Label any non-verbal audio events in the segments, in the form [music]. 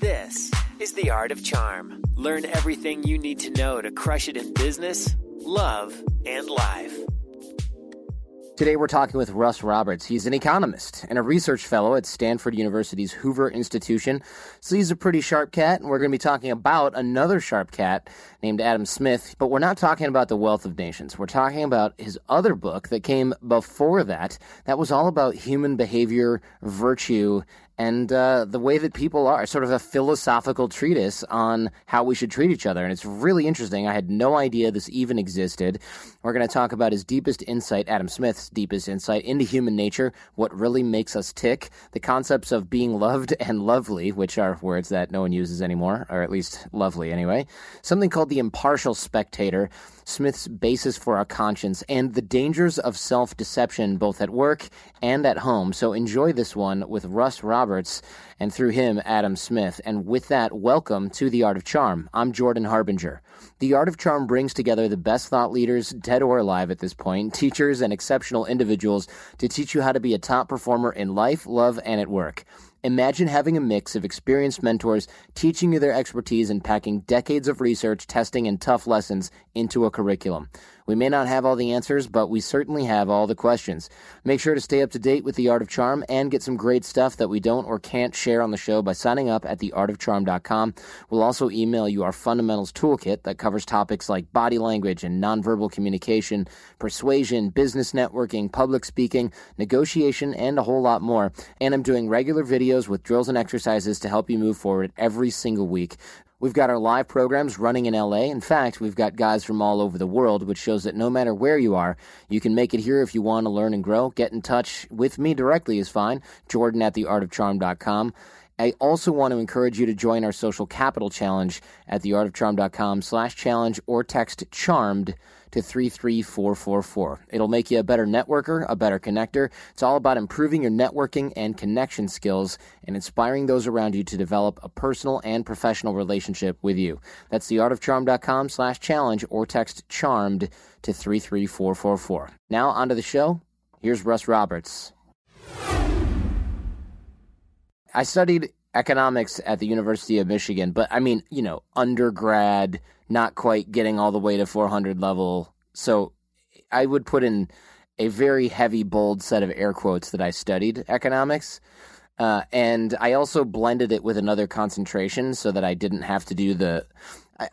This is The Art of Charm. Learn everything you need to know to crush it in business, love, and life. Today we're talking with Russ Roberts. He's an economist and a research fellow at Stanford University's Hoover Institution. So he's a pretty sharp cat, and we're going to be talking about another sharp cat named Adam Smith. But we're not talking about The Wealth of Nations. We're talking about his other book that came before that. That was all about human behavior, virtue, and uh, the way that people are, sort of a philosophical treatise on how we should treat each other. And it's really interesting. I had no idea this even existed. We're going to talk about his deepest insight, Adam Smith's deepest insight into human nature, what really makes us tick, the concepts of being loved [laughs] and lovely, which are words that no one uses anymore, or at least lovely anyway, something called the impartial spectator. Smith's basis for our conscience, and the dangers of self deception both at work and at home. So enjoy this one with Russ Roberts and through him, Adam Smith. And with that, welcome to The Art of Charm. I'm Jordan Harbinger. The Art of Charm brings together the best thought leaders, dead or alive at this point, teachers, and exceptional individuals to teach you how to be a top performer in life, love, and at work. Imagine having a mix of experienced mentors teaching you their expertise and packing decades of research, testing, and tough lessons into a curriculum. We may not have all the answers, but we certainly have all the questions. Make sure to stay up to date with The Art of Charm and get some great stuff that we don't or can't share on the show by signing up at theartofcharm.com. We'll also email you our fundamentals toolkit that covers topics like body language and nonverbal communication, persuasion, business networking, public speaking, negotiation, and a whole lot more. And I'm doing regular videos with drills and exercises to help you move forward every single week. We've got our live programs running in LA. In fact, we've got guys from all over the world, which shows that no matter where you are, you can make it here if you want to learn and grow. Get in touch with me directly is fine. Jordan at theartofcharm.com. I also want to encourage you to join our social capital challenge at theartofcharm.com slash challenge or text charmed to 33444. It'll make you a better networker, a better connector. It's all about improving your networking and connection skills and inspiring those around you to develop a personal and professional relationship with you. That's theartofcharm.com slash challenge or text charmed to 33444. Now onto the show. Here's Russ Roberts. I studied economics at the University of Michigan, but I mean, you know, undergrad, not quite getting all the way to 400 level. So I would put in a very heavy, bold set of air quotes that I studied economics. Uh, and I also blended it with another concentration so that I didn't have to do the.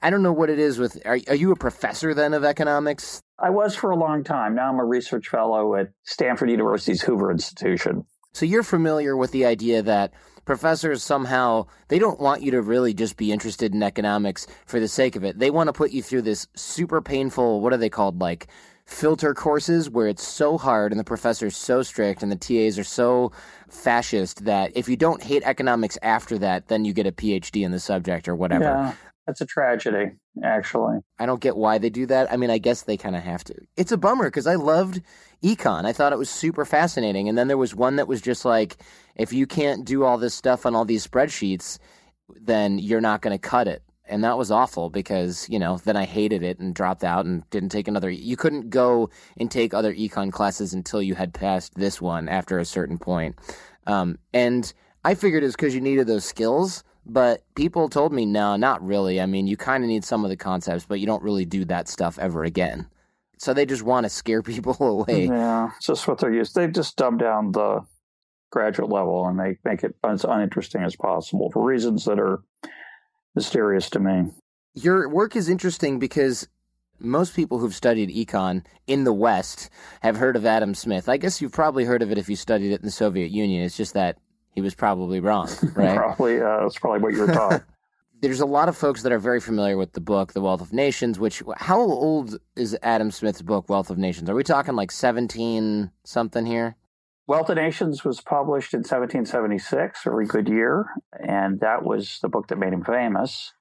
I, don't know what it is with. Are, are you a professor then of economics? I was for a long time. Now I'm a research fellow at Stanford University's Hoover Institution. So you're familiar with the idea that professors somehow they don't want you to really just be interested in economics for the sake of it. They want to put you through this super painful, what are they called like filter courses where it's so hard and the professor's so strict and the TAs are so fascist that if you don't hate economics after that, then you get a PhD in the subject or whatever. Yeah, that's a tragedy, actually. I don't get why they do that. I mean, I guess they kind of have to. It's a bummer because I loved econ. I thought it was super fascinating. And then there was one that was just like, if you can't do all this stuff on all these spreadsheets, then you're not going to cut it. And that was awful because, you know, then I hated it and dropped out and didn't take another. You couldn't go and take other econ classes until you had passed this one after a certain point. Um, and I figured it's because you needed those skills, but people told me, no, not really. I mean, you kind of need some of the concepts, but you don't really do that stuff ever again. So they just want to scare [laughs] people away. Yeah, it's just what they're used. They just dumb down the graduate level, and they make it as uninteresting as possible for reasons that are mysterious to me. Your work is interesting because most people who've studied econ in the West have heard of Adam Smith. I guess you've probably heard of it if you studied it in the Soviet Union. It's just that he was probably wrong, [laughs] right? probably uh, that's probably what you were taught. [laughs] There's a lot of folks that are very familiar with the book, The Wealth of Nations. Which how old is Adam Smith's book, Wealth of Nations? Are we talking like 17 something here? Wealth of Nations was published in 1776, a very good year, and that was the book that made him famous.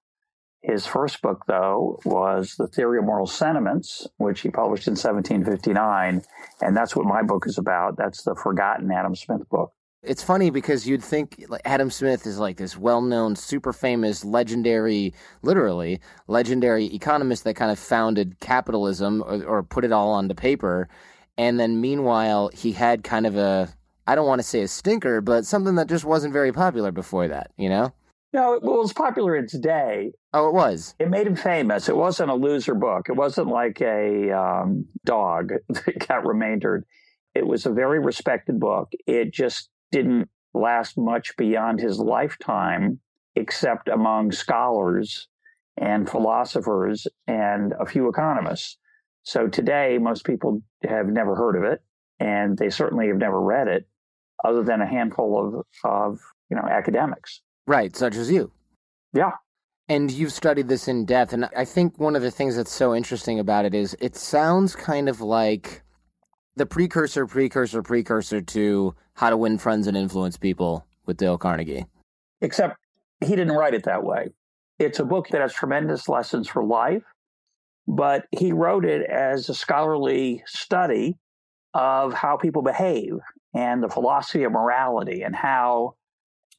His first book, though, was The Theory of Moral Sentiments, which he published in 1759. And that's what my book is about. That's the forgotten Adam Smith book. It's funny because you'd think Adam Smith is like this well known, super famous, legendary, literally, legendary economist that kind of founded capitalism or, or put it all onto paper. And then meanwhile, he had kind of a, I don't want to say a stinker, but something that just wasn't very popular before that, you know? No, it was popular in its day. Oh, it was. It made him famous. It wasn't a loser book. It wasn't like a um, dog [laughs] that got remaindered. It was a very respected book. It just didn't last much beyond his lifetime, except among scholars and philosophers and a few economists. So today, most people have never heard of it, and they certainly have never read it, other than a handful of, of you know academics. Right, such as you. Yeah. And you've studied this in depth. And I think one of the things that's so interesting about it is it sounds kind of like the precursor, precursor, precursor to How to Win Friends and Influence People with Dale Carnegie. Except he didn't write it that way. It's a book that has tremendous lessons for life, but he wrote it as a scholarly study of how people behave and the philosophy of morality and how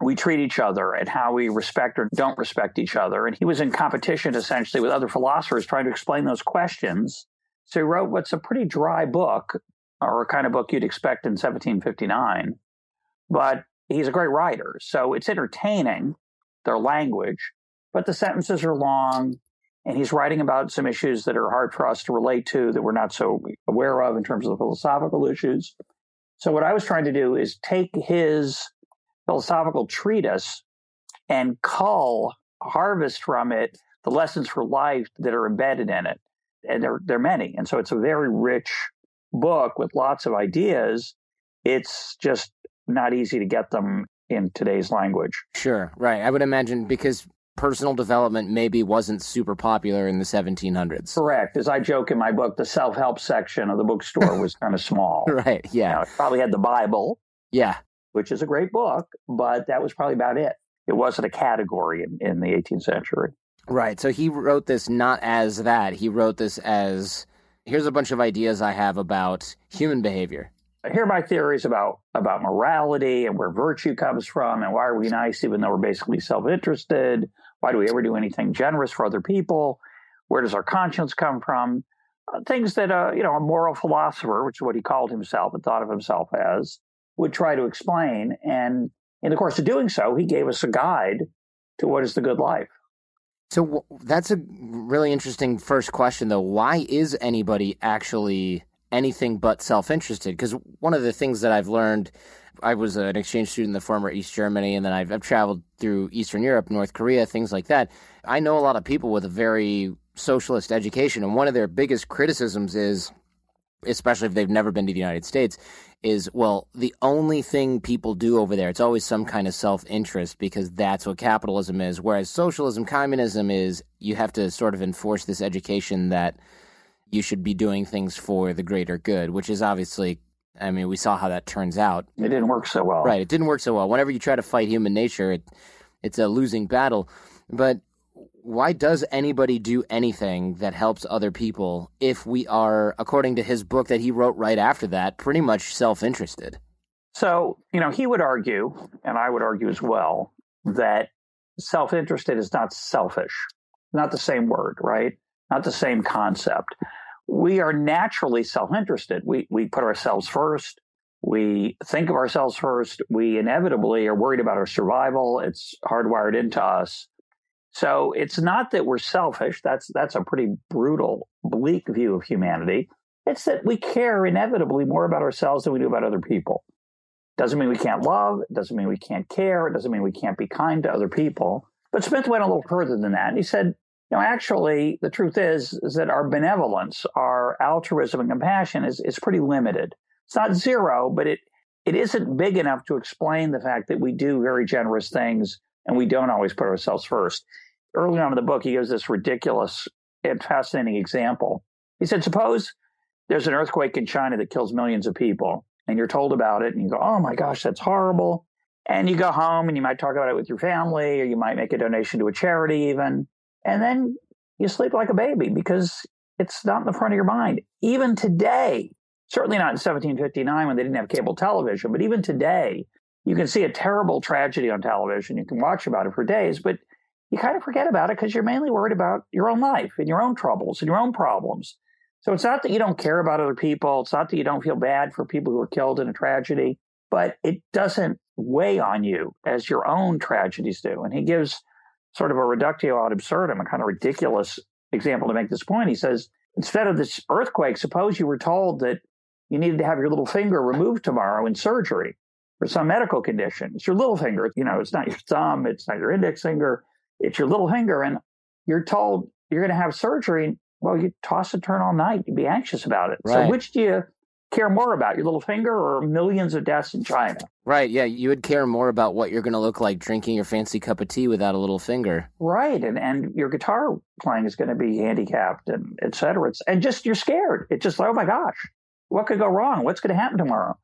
we treat each other and how we respect or don't respect each other. And he was in competition essentially with other philosophers trying to explain those questions. So he wrote what's a pretty dry book, or a kind of book you'd expect in 1759. But he's a great writer. So it's entertaining, their language, but the sentences are long. And he's writing about some issues that are hard for us to relate to that we're not so aware of in terms of the philosophical issues. So what I was trying to do is take his philosophical treatise and cull, harvest from it the lessons for life that are embedded in it. And there, there are many. And so it's a very rich book with lots of ideas. It's just not easy to get them in today's language. Sure, right. I would imagine because personal development maybe wasn't super popular in the 1700s. Correct. As I joke in my book, the self help section of the bookstore was [laughs] kind of small. Right, yeah. You know, it probably had the Bible. Yeah which is a great book, but that was probably about it. It wasn't a category in, in the 18th century. Right. So he wrote this not as that. He wrote this as here's a bunch of ideas I have about human behavior. Here are my theories about about morality and where virtue comes from and why are we nice even though we're basically self-interested? Why do we ever do anything generous for other people? Where does our conscience come from? Uh, things that uh, you know a moral philosopher, which is what he called himself and thought of himself as, would try to explain. And in the course of doing so, he gave us a guide to what is the good life. So that's a really interesting first question, though. Why is anybody actually anything but self interested? Because one of the things that I've learned, I was an exchange student in the former East Germany, and then I've, I've traveled through Eastern Europe, North Korea, things like that. I know a lot of people with a very socialist education, and one of their biggest criticisms is especially if they've never been to the United States, is well, the only thing people do over there, it's always some kind of self interest because that's what capitalism is. Whereas socialism, communism is you have to sort of enforce this education that you should be doing things for the greater good, which is obviously, I mean, we saw how that turns out. It didn't work so well. Right. It didn't work so well. Whenever you try to fight human nature, it, it's a losing battle. But why does anybody do anything that helps other people if we are, according to his book that he wrote right after that, pretty much self interested? So, you know, he would argue, and I would argue as well, that self interested is not selfish, not the same word, right? Not the same concept. We are naturally self interested. We, we put ourselves first. We think of ourselves first. We inevitably are worried about our survival. It's hardwired into us. So it's not that we're selfish. That's that's a pretty brutal, bleak view of humanity. It's that we care inevitably more about ourselves than we do about other people. Doesn't mean we can't love. It doesn't mean we can't care. It doesn't mean we can't be kind to other people. But Smith went a little further than that. He said, you know, actually, the truth is, is that our benevolence, our altruism and compassion is, is pretty limited. It's not zero, but it, it isn't big enough to explain the fact that we do very generous things and we don't always put ourselves first. Early on in the book, he gives this ridiculous and fascinating example. He said, suppose there's an earthquake in China that kills millions of people and you're told about it and you go, oh my gosh, that's horrible. And you go home and you might talk about it with your family or you might make a donation to a charity even. And then you sleep like a baby because it's not in the front of your mind. Even today, certainly not in 1759 when they didn't have cable television, but even today, you can see a terrible tragedy on television. You can watch about it for days, but you kind of forget about it because you're mainly worried about your own life and your own troubles and your own problems. So it's not that you don't care about other people. It's not that you don't feel bad for people who were killed in a tragedy, but it doesn't weigh on you as your own tragedies do. And he gives sort of a reductio ad absurdum, a kind of ridiculous example to make this point. He says, instead of this earthquake, suppose you were told that you needed to have your little finger removed tomorrow in surgery for some medical condition. It's your little finger. You know, it's not your thumb. It's not your index finger. It's your little finger. And you're told you're going to have surgery well, you toss and turn all night. You'd be anxious about it. Right. So, which do you care more about, your little finger or millions of deaths in China? Right. Yeah. You would care more about what you're going to look like drinking your fancy cup of tea without a little finger. Right. And and your guitar playing is going to be handicapped and et cetera. It's, and just you're scared. It's just like, oh my gosh, what could go wrong? What's going to happen tomorrow?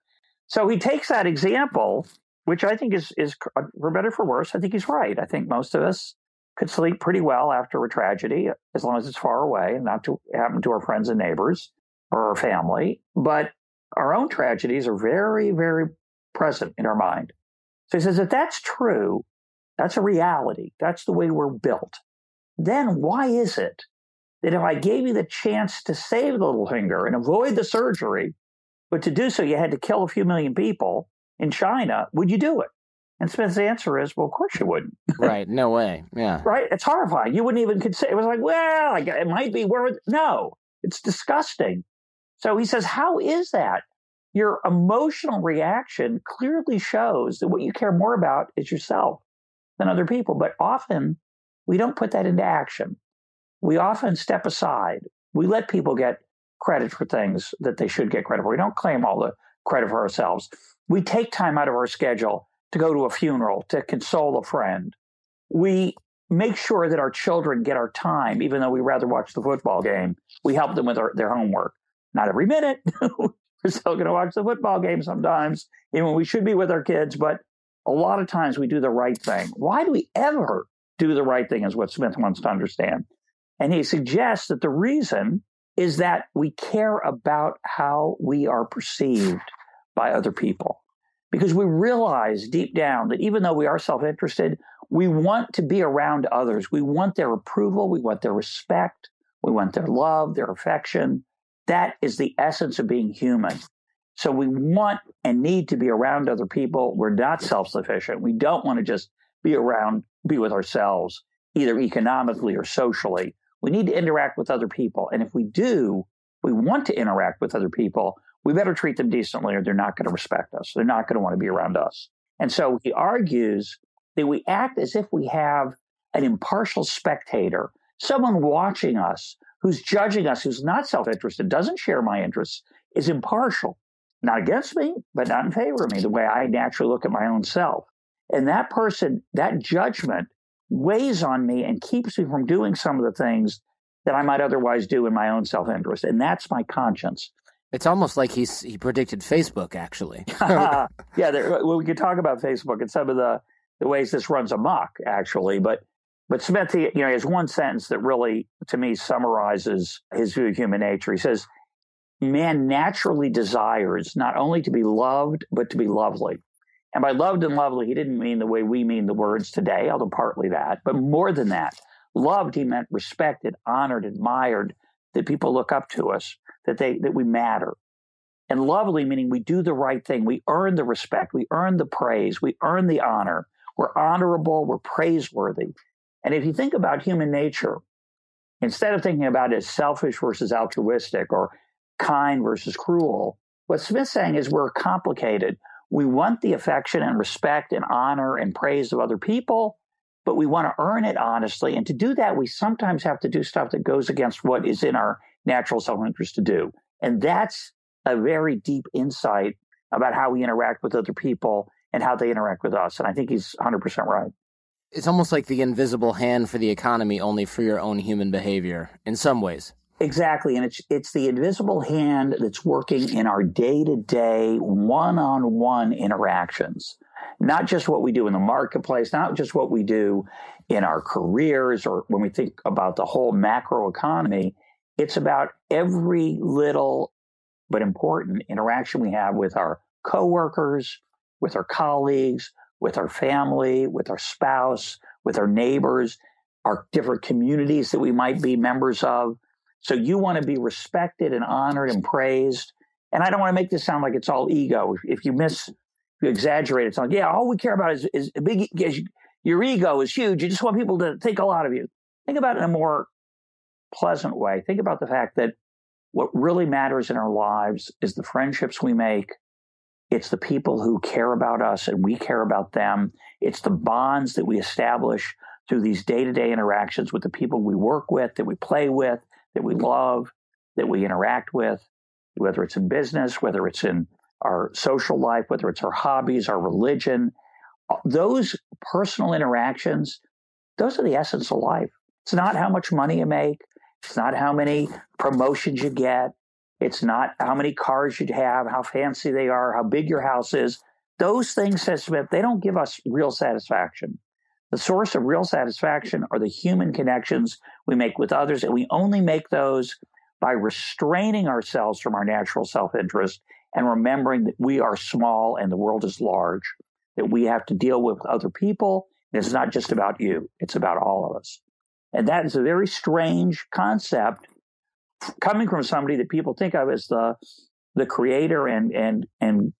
So he takes that example, which I think is is for better for worse. I think he's right. I think most of us could sleep pretty well after a tragedy, as long as it's far away and not to happen to our friends and neighbors or our family. But our own tragedies are very, very present in our mind. So he says, if that's true, that's a reality. That's the way we're built. Then why is it that if I gave you the chance to save the little finger and avoid the surgery, but to do so you had to kill a few million people in China, would you do it? And Smith's answer is, well, of course you wouldn't. [laughs] right. No way. Yeah. Right. It's horrifying. You wouldn't even consider, it was like, well, it might be worth, no, it's disgusting. So he says, how is that? Your emotional reaction clearly shows that what you care more about is yourself than other people. But often we don't put that into action. We often step aside. We let people get credit for things that they should get credit for. We don't claim all the credit for ourselves. We take time out of our schedule to go to a funeral, to console a friend. We make sure that our children get our time, even though we rather watch the football game. We help them with our, their homework. Not every minute. [laughs] We're still going to watch the football game sometimes, even when we should be with our kids. But a lot of times we do the right thing. Why do we ever do the right thing, is what Smith wants to understand. And he suggests that the reason is that we care about how we are perceived by other people because we realize deep down that even though we are self interested, we want to be around others. We want their approval. We want their respect. We want their love, their affection. That is the essence of being human. So we want and need to be around other people. We're not self sufficient. We don't want to just be around, be with ourselves, either economically or socially. We need to interact with other people. And if we do, we want to interact with other people we better treat them decently or they're not going to respect us. They're not going to want to be around us. And so he argues that we act as if we have an impartial spectator, someone watching us who's judging us, who's not self interested, doesn't share my interests, is impartial, not against me, but not in favor of me, the way I naturally look at my own self. And that person, that judgment weighs on me and keeps me from doing some of the things that I might otherwise do in my own self interest. And that's my conscience. It's almost like he's he predicted Facebook, actually. [laughs] [laughs] yeah, there, well, we could talk about Facebook and some of the, the ways this runs amok, actually. But but Smith, he, you know, has one sentence that really, to me, summarizes his view of human nature. He says, "Man naturally desires not only to be loved, but to be lovely." And by loved and lovely, he didn't mean the way we mean the words today, although partly that, but more than that. Loved, he meant respected, honored, admired, that people look up to us that they that we matter. And lovely meaning we do the right thing. We earn the respect. We earn the praise. We earn the honor. We're honorable. We're praiseworthy. And if you think about human nature, instead of thinking about it as selfish versus altruistic or kind versus cruel, what Smith's saying is we're complicated. We want the affection and respect and honor and praise of other people, but we want to earn it honestly. And to do that, we sometimes have to do stuff that goes against what is in our natural self interest to do. And that's a very deep insight about how we interact with other people and how they interact with us. And I think he's 100% right. It's almost like the invisible hand for the economy, only for your own human behavior in some ways. Exactly. And it's it's the invisible hand that's working in our day-to-day one-on-one interactions. Not just what we do in the marketplace, not just what we do in our careers or when we think about the whole macro economy. It's about every little but important interaction we have with our coworkers, with our colleagues, with our family, with our spouse, with our neighbors, our different communities that we might be members of. So you want to be respected and honored and praised. And I don't want to make this sound like it's all ego. If you miss, if you exaggerate, it's like, yeah, all we care about is, is big, is your ego is huge. You just want people to think a lot of you. Think about it in a more pleasant way. Think about the fact that what really matters in our lives is the friendships we make. It's the people who care about us and we care about them. It's the bonds that we establish through these day to day interactions with the people we work with, that we play with, that we love, that we interact with, whether it's in business, whether it's in our social life, whether it's our hobbies, our religion. Uh, those personal interactions, those are the essence of life. It's not how much money you make. It's not how many promotions you get. It's not how many cars you have, how fancy they are, how big your house is. Those things, says Smith, they don't give us real satisfaction. The source of real satisfaction are the human connections we make with others, and we only make those by restraining ourselves from our natural self interest and remembering that we are small and the world is large, that we have to deal with other people. It's not just about you, it's about all of us. And that is a very strange concept coming from somebody that people think of as the the creator and and and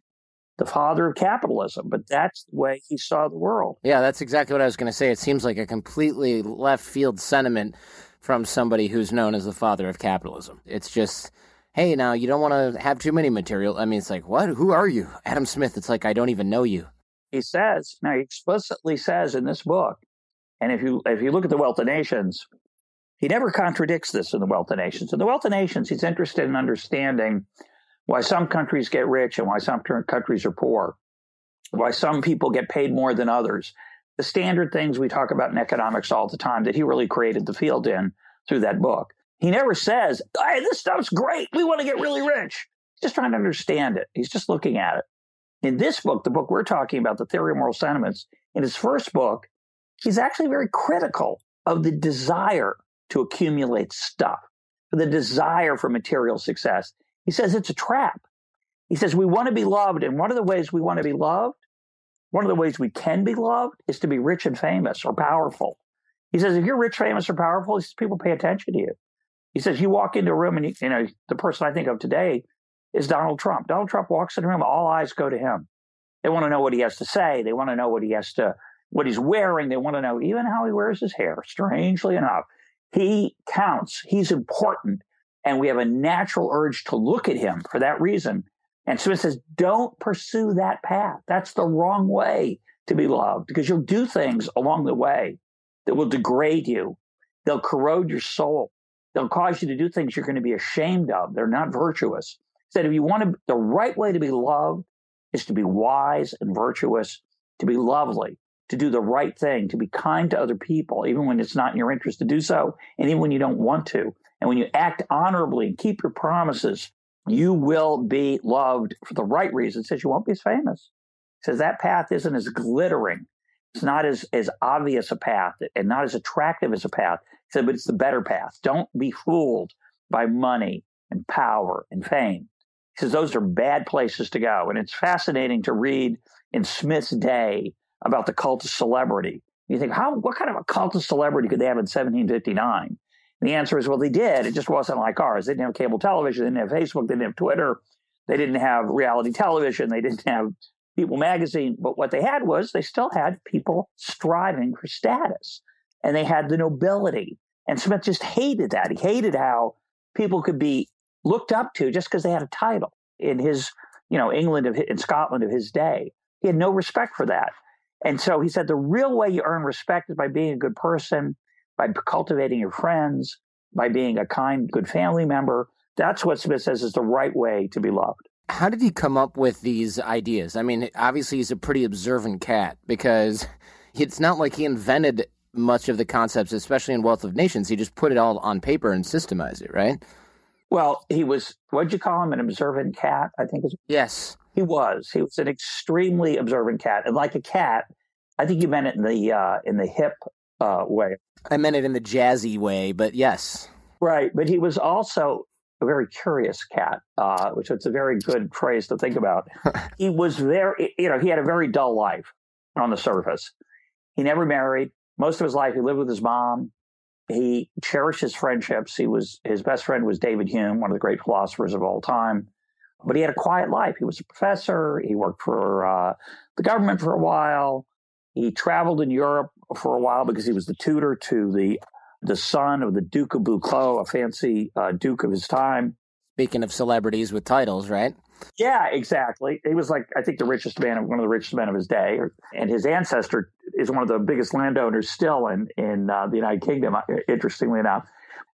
the father of capitalism, but that's the way he saw the world. Yeah, that's exactly what I was going to say. It seems like a completely left field sentiment from somebody who's known as the father of capitalism. It's just, hey, now you don't want to have too many material. I mean, it's like, what? Who are you? Adam Smith. It's like, I don't even know you. He says, now he explicitly says in this book, and if you if you look at the Wealth of Nations, he never contradicts this in the Wealth of Nations. In the Wealth of Nations, he's interested in understanding why some countries get rich and why some countries are poor, why some people get paid more than others. The standard things we talk about in economics all the time that he really created the field in through that book. He never says, hey, this stuff's great. We want to get really rich. He's just trying to understand it. He's just looking at it. In this book, the book we're talking about, The Theory of Moral Sentiments, in his first book, he's actually very critical of the desire to accumulate stuff, for the desire for material success. He says it's a trap. He says we want to be loved, and one of the ways we want to be loved, one of the ways we can be loved, is to be rich and famous or powerful. He says if you're rich, famous, or powerful, he says people pay attention to you. He says you walk into a room, and you, you know the person I think of today is Donald Trump. Donald Trump walks in a room, all eyes go to him. They want to know what he has to say. They want to know what he has to what he's wearing. They want to know even how he wears his hair. Strangely enough, he counts. He's important. And we have a natural urge to look at him for that reason. And Smith says, don't pursue that path. That's the wrong way to be loved because you'll do things along the way that will degrade you. They'll corrode your soul. They'll cause you to do things you're going to be ashamed of. They're not virtuous. Said, if you want to, the right way to be loved is to be wise and virtuous, to be lovely, to do the right thing, to be kind to other people, even when it's not in your interest to do so, and even when you don't want to. And when you act honorably and keep your promises, you will be loved for the right reasons. says you won't be as famous. says that path isn't as glittering. It's not as, as obvious a path and not as attractive as a path. He said, but it's the better path. Don't be fooled by money and power and fame. He says those are bad places to go. And it's fascinating to read in Smith's day about the cult of celebrity. You think, how, what kind of a cult of celebrity could they have in 1759? And the answer is, well, they did. It just wasn't like ours. They didn't have cable television. They didn't have Facebook. They didn't have Twitter. They didn't have reality television. They didn't have People magazine. But what they had was they still had people striving for status and they had the nobility. And Smith just hated that. He hated how people could be looked up to just because they had a title. In his you know, England of, and Scotland of his day. He had no respect for that. And so he said the real way you earn respect is by being a good person, by cultivating your friends, by being a kind, good family member. That's what Smith says is the right way to be loved. How did he come up with these ideas? I mean, obviously he's a pretty observant cat because [laughs] it's not like he invented much of the concepts, especially in Wealth of Nations. He just put it all on paper and systemized it, right? Well, he was, what'd you call him? An observant cat, I think is. Yes. He was. He was an extremely observant cat. And like a cat, I think you meant it in the, uh, in the hip uh, way. I meant it in the jazzy way, but yes. Right. But he was also a very curious cat, uh, which is a very good phrase to think about. [laughs] he was very, you know, he had a very dull life on the surface. He never married. Most of his life, he lived with his mom. He cherished his friendships. He was his best friend was David Hume, one of the great philosophers of all time. But he had a quiet life. He was a professor. He worked for uh, the government for a while. He traveled in Europe for a while because he was the tutor to the the son of the Duke of Buccleuch, a fancy uh, duke of his time. Speaking of celebrities with titles, right? Yeah, exactly. He was like, I think, the richest man, of one of the richest men of his day. And his ancestor is one of the biggest landowners still in in uh, the United Kingdom. Uh, interestingly enough.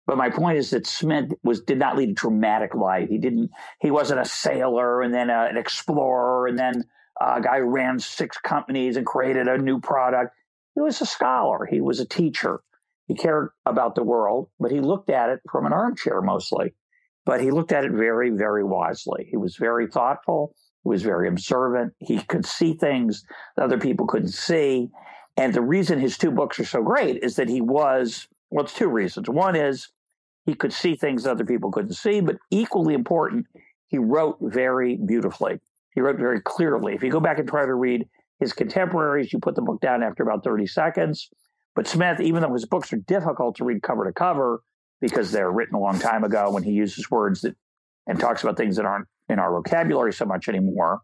But my point is that Smith was did not lead a dramatic life. He didn't. He wasn't a sailor and then a, an explorer and then a guy who ran six companies and created a new product. He was a scholar. He was a teacher. He cared about the world, but he looked at it from an armchair mostly. But he looked at it very, very wisely. He was very thoughtful. He was very observant. He could see things that other people couldn't see. And the reason his two books are so great is that he was, well, it's two reasons. One is he could see things other people couldn't see, but equally important, he wrote very beautifully. He wrote very clearly. If you go back and try to read his contemporaries, you put the book down after about 30 seconds. But Smith, even though his books are difficult to read cover to cover because they're written a long time ago when he uses words that and talks about things that aren't in our vocabulary so much anymore,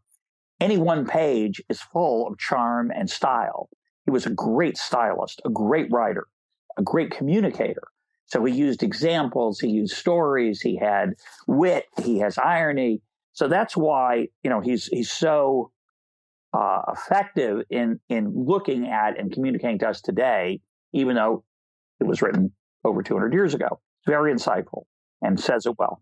any one page is full of charm and style. He was a great stylist, a great writer, a great communicator. So he used examples, he used stories, he had wit, he has irony. So that's why, you know, he's he's so uh, effective in in looking at and communicating to us today, even though it was written over 200 years ago. It's Very insightful and says it well.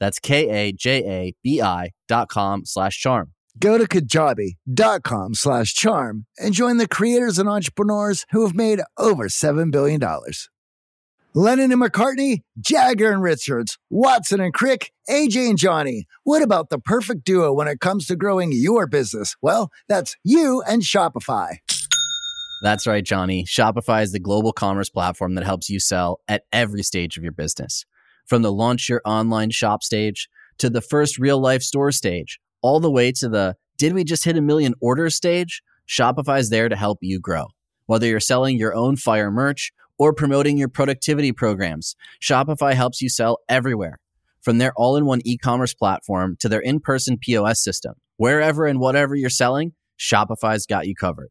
That's K-A-J-A-B-I dot com slash charm. Go to kajabi.com slash charm and join the creators and entrepreneurs who have made over $7 billion. Lennon and McCartney, Jagger and Richards, Watson and Crick, AJ and Johnny. What about the perfect duo when it comes to growing your business? Well, that's you and Shopify. That's right, Johnny. Shopify is the global commerce platform that helps you sell at every stage of your business. From the launch your online shop stage to the first real life store stage, all the way to the did we just hit a million orders stage? Shopify is there to help you grow. Whether you're selling your own fire merch or promoting your productivity programs, Shopify helps you sell everywhere. From their all in one e commerce platform to their in person POS system, wherever and whatever you're selling, Shopify's got you covered.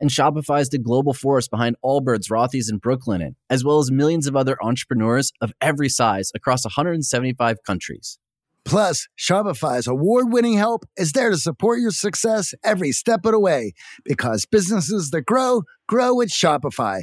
and Shopify is the global force behind Allbirds, Rothy's, and Brooklinen, as well as millions of other entrepreneurs of every size across 175 countries. Plus, Shopify's award winning help is there to support your success every step of the way because businesses that grow, grow with Shopify.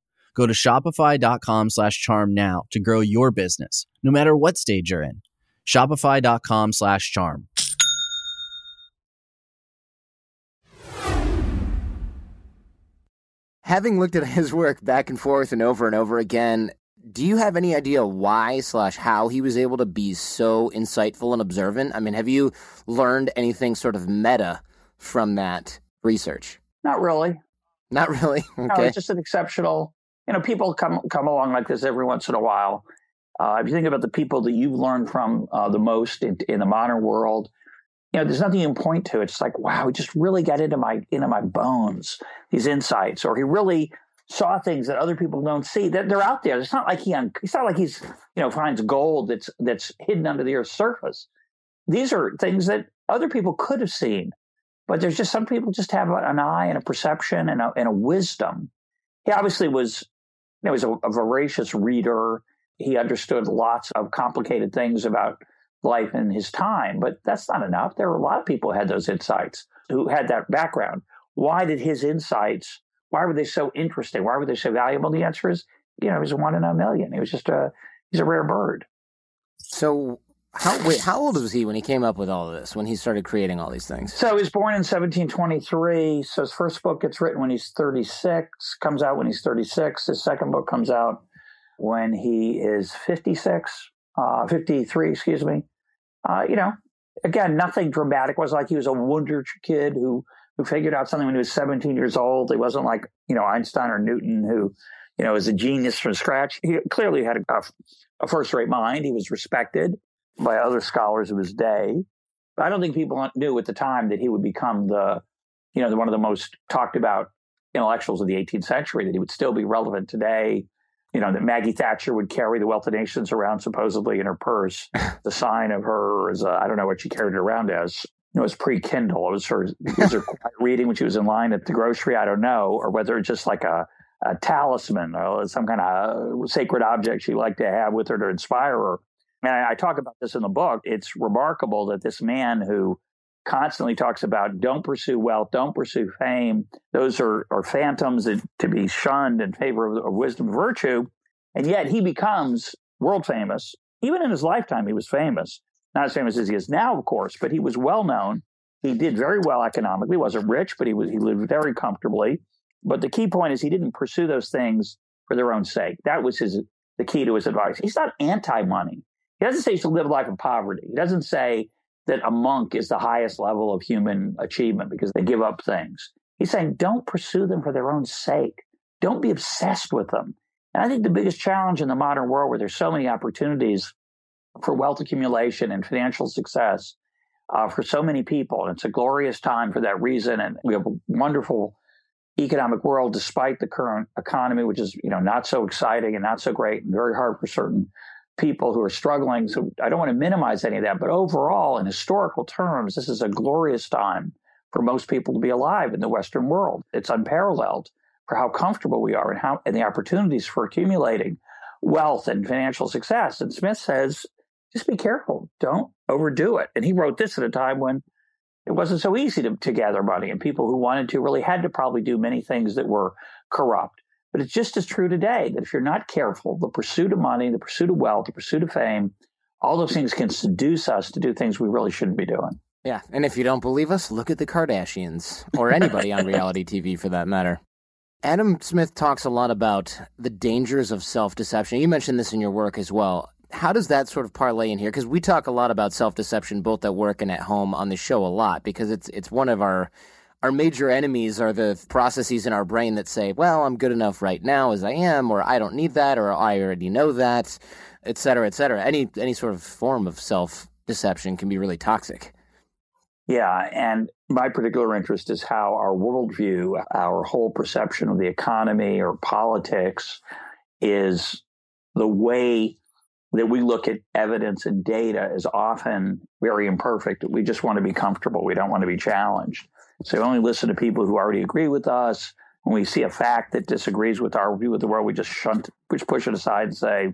Go to shopify.com slash charm now to grow your business, no matter what stage you're in. Shopify.com slash charm. Having looked at his work back and forth and over and over again, do you have any idea why slash how he was able to be so insightful and observant? I mean, have you learned anything sort of meta from that research? Not really. Not really. Okay. No, it's just an exceptional you know, people come come along like this every once in a while. Uh, if you think about the people that you've learned from uh, the most in, in, the modern world, you know, there's nothing you can point to. It's like, wow, he just really got into my into my bones, these insights, or he really saw things that other people don't see. That they're out there. It's not like he it's not like he's you know finds gold that's that's hidden under the earth's surface. These are things that other people could have seen, but there's just some people just have an eye and a perception and a, and a wisdom. He obviously was he was a, a voracious reader. He understood lots of complicated things about life in his time, but that's not enough. There were a lot of people who had those insights, who had that background. Why did his insights, why were they so interesting? Why were they so valuable? The answer is, you know, he was one in a million. He was just a, he's a rare bird. So how wait? How old was he when he came up with all of this? When he started creating all these things? So he was born in 1723. So his first book gets written when he's 36. Comes out when he's 36. His second book comes out when he is 56, uh, 53. Excuse me. Uh, you know, again, nothing dramatic. It was like he was a wonder kid who who figured out something when he was 17 years old. He wasn't like you know Einstein or Newton who you know was a genius from scratch. He clearly had a, a first rate mind. He was respected by other scholars of his day. I don't think people knew at the time that he would become the, you know, the, one of the most talked about intellectuals of the 18th century, that he would still be relevant today. You know, that Maggie Thatcher would carry the Wealth of Nations around supposedly in her purse, [laughs] the sign of her as I don't know what she carried it around as. It was pre Kindle. It was her, was her quiet reading when she was in line at the grocery. I don't know, or whether it's just like a, a talisman or some kind of uh, sacred object she liked to have with her to inspire her and I, talk about this in the book. It's remarkable that this man who constantly talks about don't pursue wealth, don't pursue fame. Those are, are phantoms that, to be shunned in favor of, of wisdom and virtue. And yet he becomes world famous. Even in his lifetime, he was famous. Not as famous as he is now, of course, but he was well known. He did very well economically. He wasn't rich, but he was he lived very comfortably. But the key point is he didn't pursue those things for their own sake. That was his the key to his advice. He's not anti-money. He doesn't say you should live a life of poverty. He doesn't say that a monk is the highest level of human achievement because they give up things. He's saying don't pursue them for their own sake. Don't be obsessed with them. And I think the biggest challenge in the modern world where there's so many opportunities for wealth accumulation and financial success uh, for so many people, and it's a glorious time for that reason. And we have a wonderful economic world despite the current economy, which is, you know, not so exciting and not so great and very hard for certain people who are struggling. So I don't want to minimize any of that. But overall, in historical terms, this is a glorious time for most people to be alive in the Western world. It's unparalleled for how comfortable we are and how and the opportunities for accumulating wealth and financial success. And Smith says, just be careful. Don't overdo it. And he wrote this at a time when it wasn't so easy to, to gather money and people who wanted to really had to probably do many things that were corrupt. But it's just as true today that if you're not careful, the pursuit of money, the pursuit of wealth, the pursuit of fame all those things can seduce us to do things we really shouldn't be doing. Yeah, and if you don't believe us, look at the Kardashians or anybody on reality TV for that matter. Adam Smith talks a lot about the dangers of self deception. You mentioned this in your work as well. How does that sort of parlay in here? Because we talk a lot about self deception both at work and at home on the show a lot because it's it's one of our our major enemies are the processes in our brain that say, "Well, I'm good enough right now as I am," or "I don't need that," or "I already know that," et cetera, et cetera. Any any sort of form of self deception can be really toxic. Yeah, and my particular interest is how our worldview, our whole perception of the economy or politics, is the way that we look at evidence and data is often very imperfect. We just want to be comfortable. We don't want to be challenged. So we only listen to people who already agree with us. When we see a fact that disagrees with our view of the world, we just shunt, we just push it aside and say,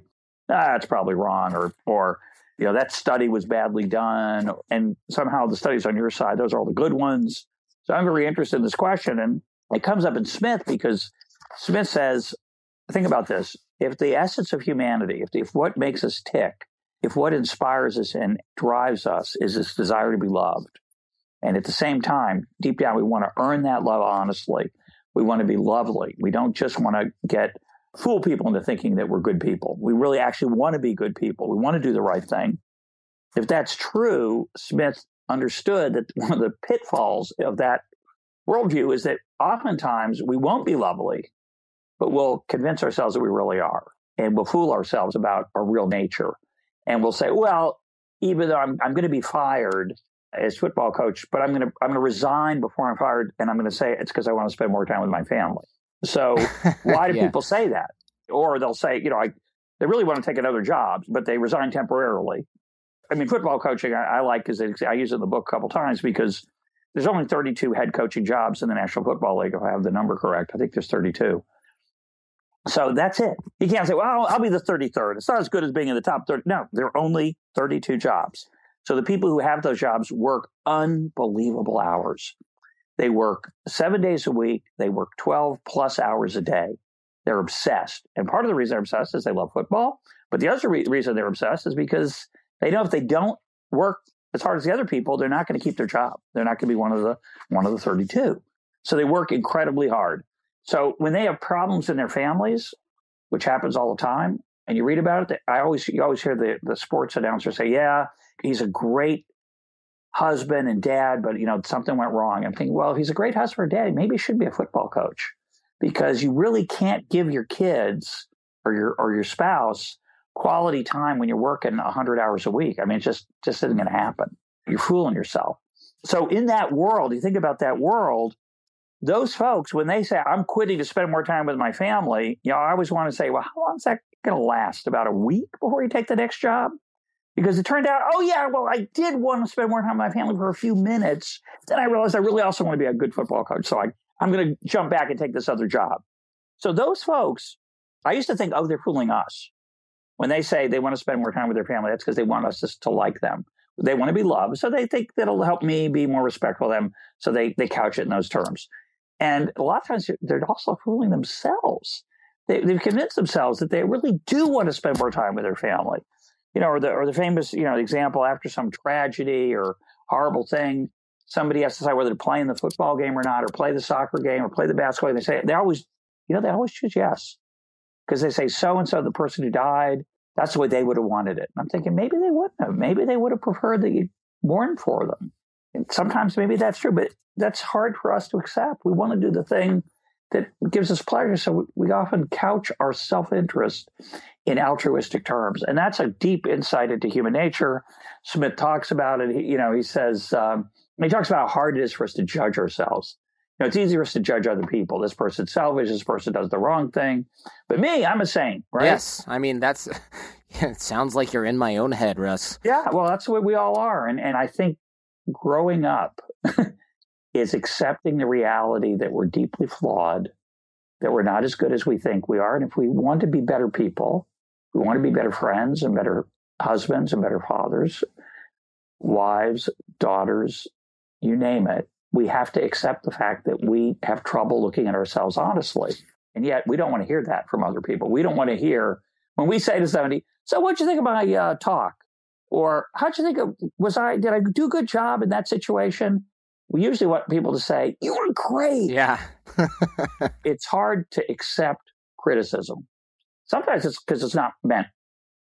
ah, that's probably wrong, or or you know that study was badly done, and somehow the studies on your side, those are all the good ones. So I'm very interested in this question, and it comes up in Smith because Smith says, think about this: if the essence of humanity, if, the, if what makes us tick, if what inspires us and drives us is this desire to be loved, and at the same time, deep down, we want to earn that love honestly. We want to be lovely. We don't just want to get fool people into thinking that we're good people. We really actually want to be good people. We want to do the right thing. If that's true, Smith understood that [laughs] one of the pitfalls of that worldview is that oftentimes we won't be lovely, but we'll convince ourselves that we really are. And we'll fool ourselves about our real nature. And we'll say, well, even though I'm, I'm going to be fired as football coach, but I'm going to I'm going to resign before I'm fired, and I'm going to say it's because I want to spend more time with my family. So [laughs] why do yeah. people say that? Or they'll say, you know, I, they really want to take another job, but they resign temporarily. I mean, football coaching I, I like because I use it in the book a couple times because there's only 32 head coaching jobs in the National Football League, if I have the number correct. I think there's 32. So that's it. You can't say, well, I'll be the 33rd. It's not as good as being in the top 30. No, there are only 32 jobs. So the people who have those jobs work unbelievable hours. They work seven days a week. They work 12 plus hours a day. They're obsessed. And part of the reason they're obsessed is they love football. But the other re- reason they're obsessed is because they know if they don't work as hard as the other people, they're not going to keep their job. They're not going to be one of the one of the 32. So they work incredibly hard. So when they have problems in their families, which happens all the time, and you read about it, I always you always hear the the sports announcer say, "Yeah, he's a great husband and dad, but you know something went wrong." I'm thinking, well, if he's a great husband or dad, maybe he should be a football coach because you really can't give your kids or your or your spouse quality time when you're working 100 hours a week. I mean, it just just isn't going to happen. You're fooling yourself. So in that world, you think about that world, those folks when they say I'm quitting to spend more time with my family, you know, I always want to say, well, how long is that going to last? About a week before you take the next job? Because it turned out, oh yeah, well, I did want to spend more time with my family for a few minutes. Then I realized I really also want to be a good football coach. So I, I'm going to jump back and take this other job. So those folks, I used to think, oh, they're fooling us. When they say they want to spend more time with their family, that's because they want us just to like them. They want to be loved. So they think that'll help me be more respectful of them. So they, they couch it in those terms. And a lot of times they're also fooling themselves. They, have convinced themselves that they really do want to spend more time with their family. You know, or the or the famous, you know, example after some tragedy or horrible thing, somebody has to decide whether to play in the football game or not, or play the soccer game or play the basketball. Game. They say they always, you know, they always choose yes because they say so and so, the person who died, that's the way they would have wanted it. And I'm thinking maybe they wouldn't have. Maybe they would have preferred that you mourn for them. And sometimes maybe that's true, but that's hard for us to accept. We want to do the thing that gives us pleasure. So we often couch our self interest in altruistic terms. And that's a deep insight into human nature. Smith talks about it. He, you know, he says, um, he talks about how hard it is for us to judge ourselves. You know, it's easy for us to judge other people. This person's selfish. This person does the wrong thing. But me, I'm a saint, right? Yes. I mean, that's, [laughs] it sounds like you're in my own head, Russ. Yeah. Well, that's what we all are. And, and I think growing up [laughs] is accepting the reality that we're deeply flawed, that we're not as good as we think we are. And if we want to be better people, we want to be better friends and better husbands and better fathers, wives, daughters, you name it. We have to accept the fact that we have trouble looking at ourselves honestly. And yet we don't want to hear that from other people. We don't want to hear when we say to somebody, So what'd you think about my uh, talk? Or how'd you think of, was I, did I do a good job in that situation? We usually want people to say, you were great. Yeah. [laughs] it's hard to accept criticism. Sometimes it's because it's not meant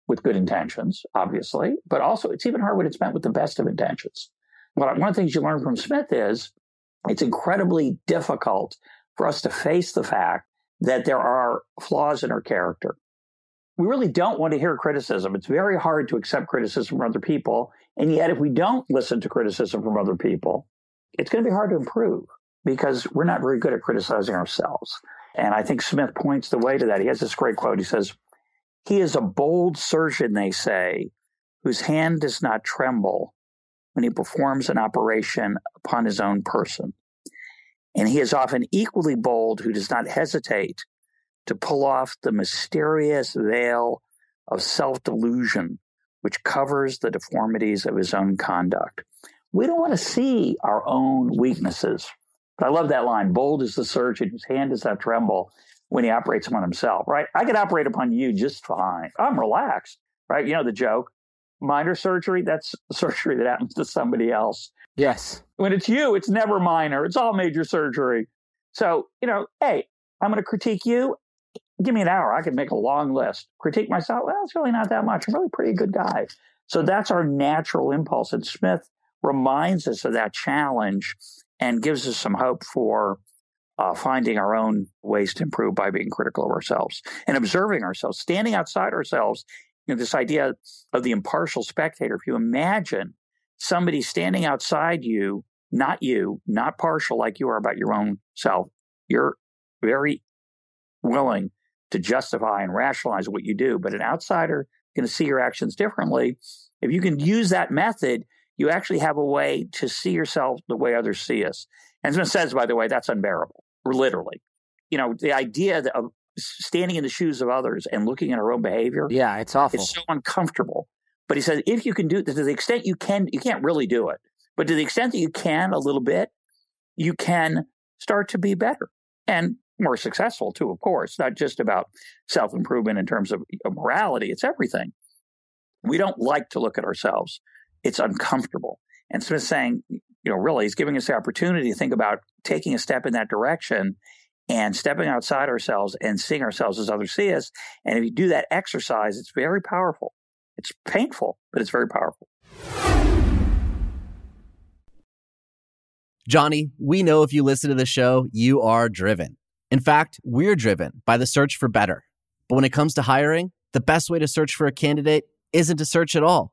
with good intentions, obviously, but also it's even hard when it's meant with the best of intentions. One of the things you learn from Smith is it's incredibly difficult for us to face the fact that there are flaws in our character. We really don't want to hear criticism. It's very hard to accept criticism from other people. And yet, if we don't listen to criticism from other people, it's going to be hard to improve because we're not very good at criticizing ourselves. And I think Smith points the way to that. He has this great quote. He says, He is a bold surgeon, they say, whose hand does not tremble when he performs an operation upon his own person. And he is often equally bold who does not hesitate to pull off the mysterious veil of self delusion which covers the deformities of his own conduct. We don't want to see our own weaknesses. But I love that line bold is the surgeon whose hand does not tremble when he operates upon himself, right? I can operate upon you just fine. I'm relaxed, right? You know the joke minor surgery, that's surgery that happens to somebody else. Yes. When it's you, it's never minor. It's all major surgery. So, you know, hey, I'm going to critique you. Give me an hour. I can make a long list. Critique myself. Well, it's really not that much. I'm really a pretty good guy. So that's our natural impulse. And Smith reminds us of that challenge and gives us some hope for uh, finding our own ways to improve by being critical of ourselves and observing ourselves, standing outside ourselves you know, this idea of the impartial spectator. If you imagine somebody standing outside you, not you, not partial like you are about your own self, you're very willing to justify and rationalize what you do, but an outsider going to see your actions differently. If you can use that method, you actually have a way to see yourself the way others see us. And Smith says, by the way, that's unbearable, literally. You know, the idea of standing in the shoes of others and looking at our own behavior. Yeah, it's awful. It's so uncomfortable. But he says, if you can do it to the extent you can, you can't really do it, but to the extent that you can a little bit, you can start to be better and more successful too, of course, not just about self improvement in terms of morality. It's everything. We don't like to look at ourselves. It's uncomfortable. And Smith's saying, you know, really, he's giving us the opportunity to think about taking a step in that direction and stepping outside ourselves and seeing ourselves as others see us. And if you do that exercise, it's very powerful. It's painful, but it's very powerful. Johnny, we know if you listen to the show, you are driven. In fact, we're driven by the search for better. But when it comes to hiring, the best way to search for a candidate isn't to search at all.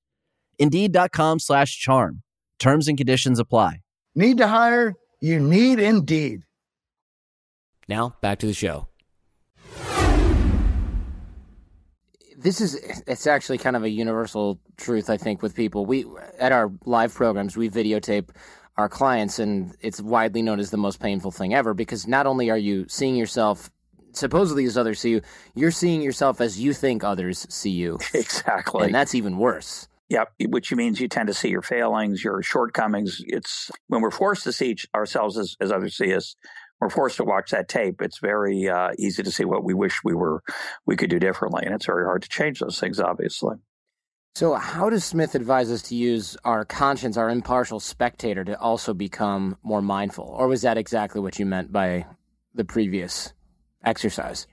Indeed.com slash charm. Terms and conditions apply. Need to hire? You need Indeed. Now, back to the show. This is it's actually kind of a universal truth I think with people. We at our live programs we videotape our clients and it's widely known as the most painful thing ever because not only are you seeing yourself supposedly as others see you, you're seeing yourself as you think others see you. [laughs] Exactly. And that's even worse. Yep, which means you tend to see your failings, your shortcomings. It's when we're forced to see ourselves as, as others see us, we're forced to watch that tape. It's very uh, easy to see what we wish we were we could do differently, and it's very hard to change those things, obviously. So, how does Smith advise us to use our conscience, our impartial spectator, to also become more mindful? Or was that exactly what you meant by the previous exercise?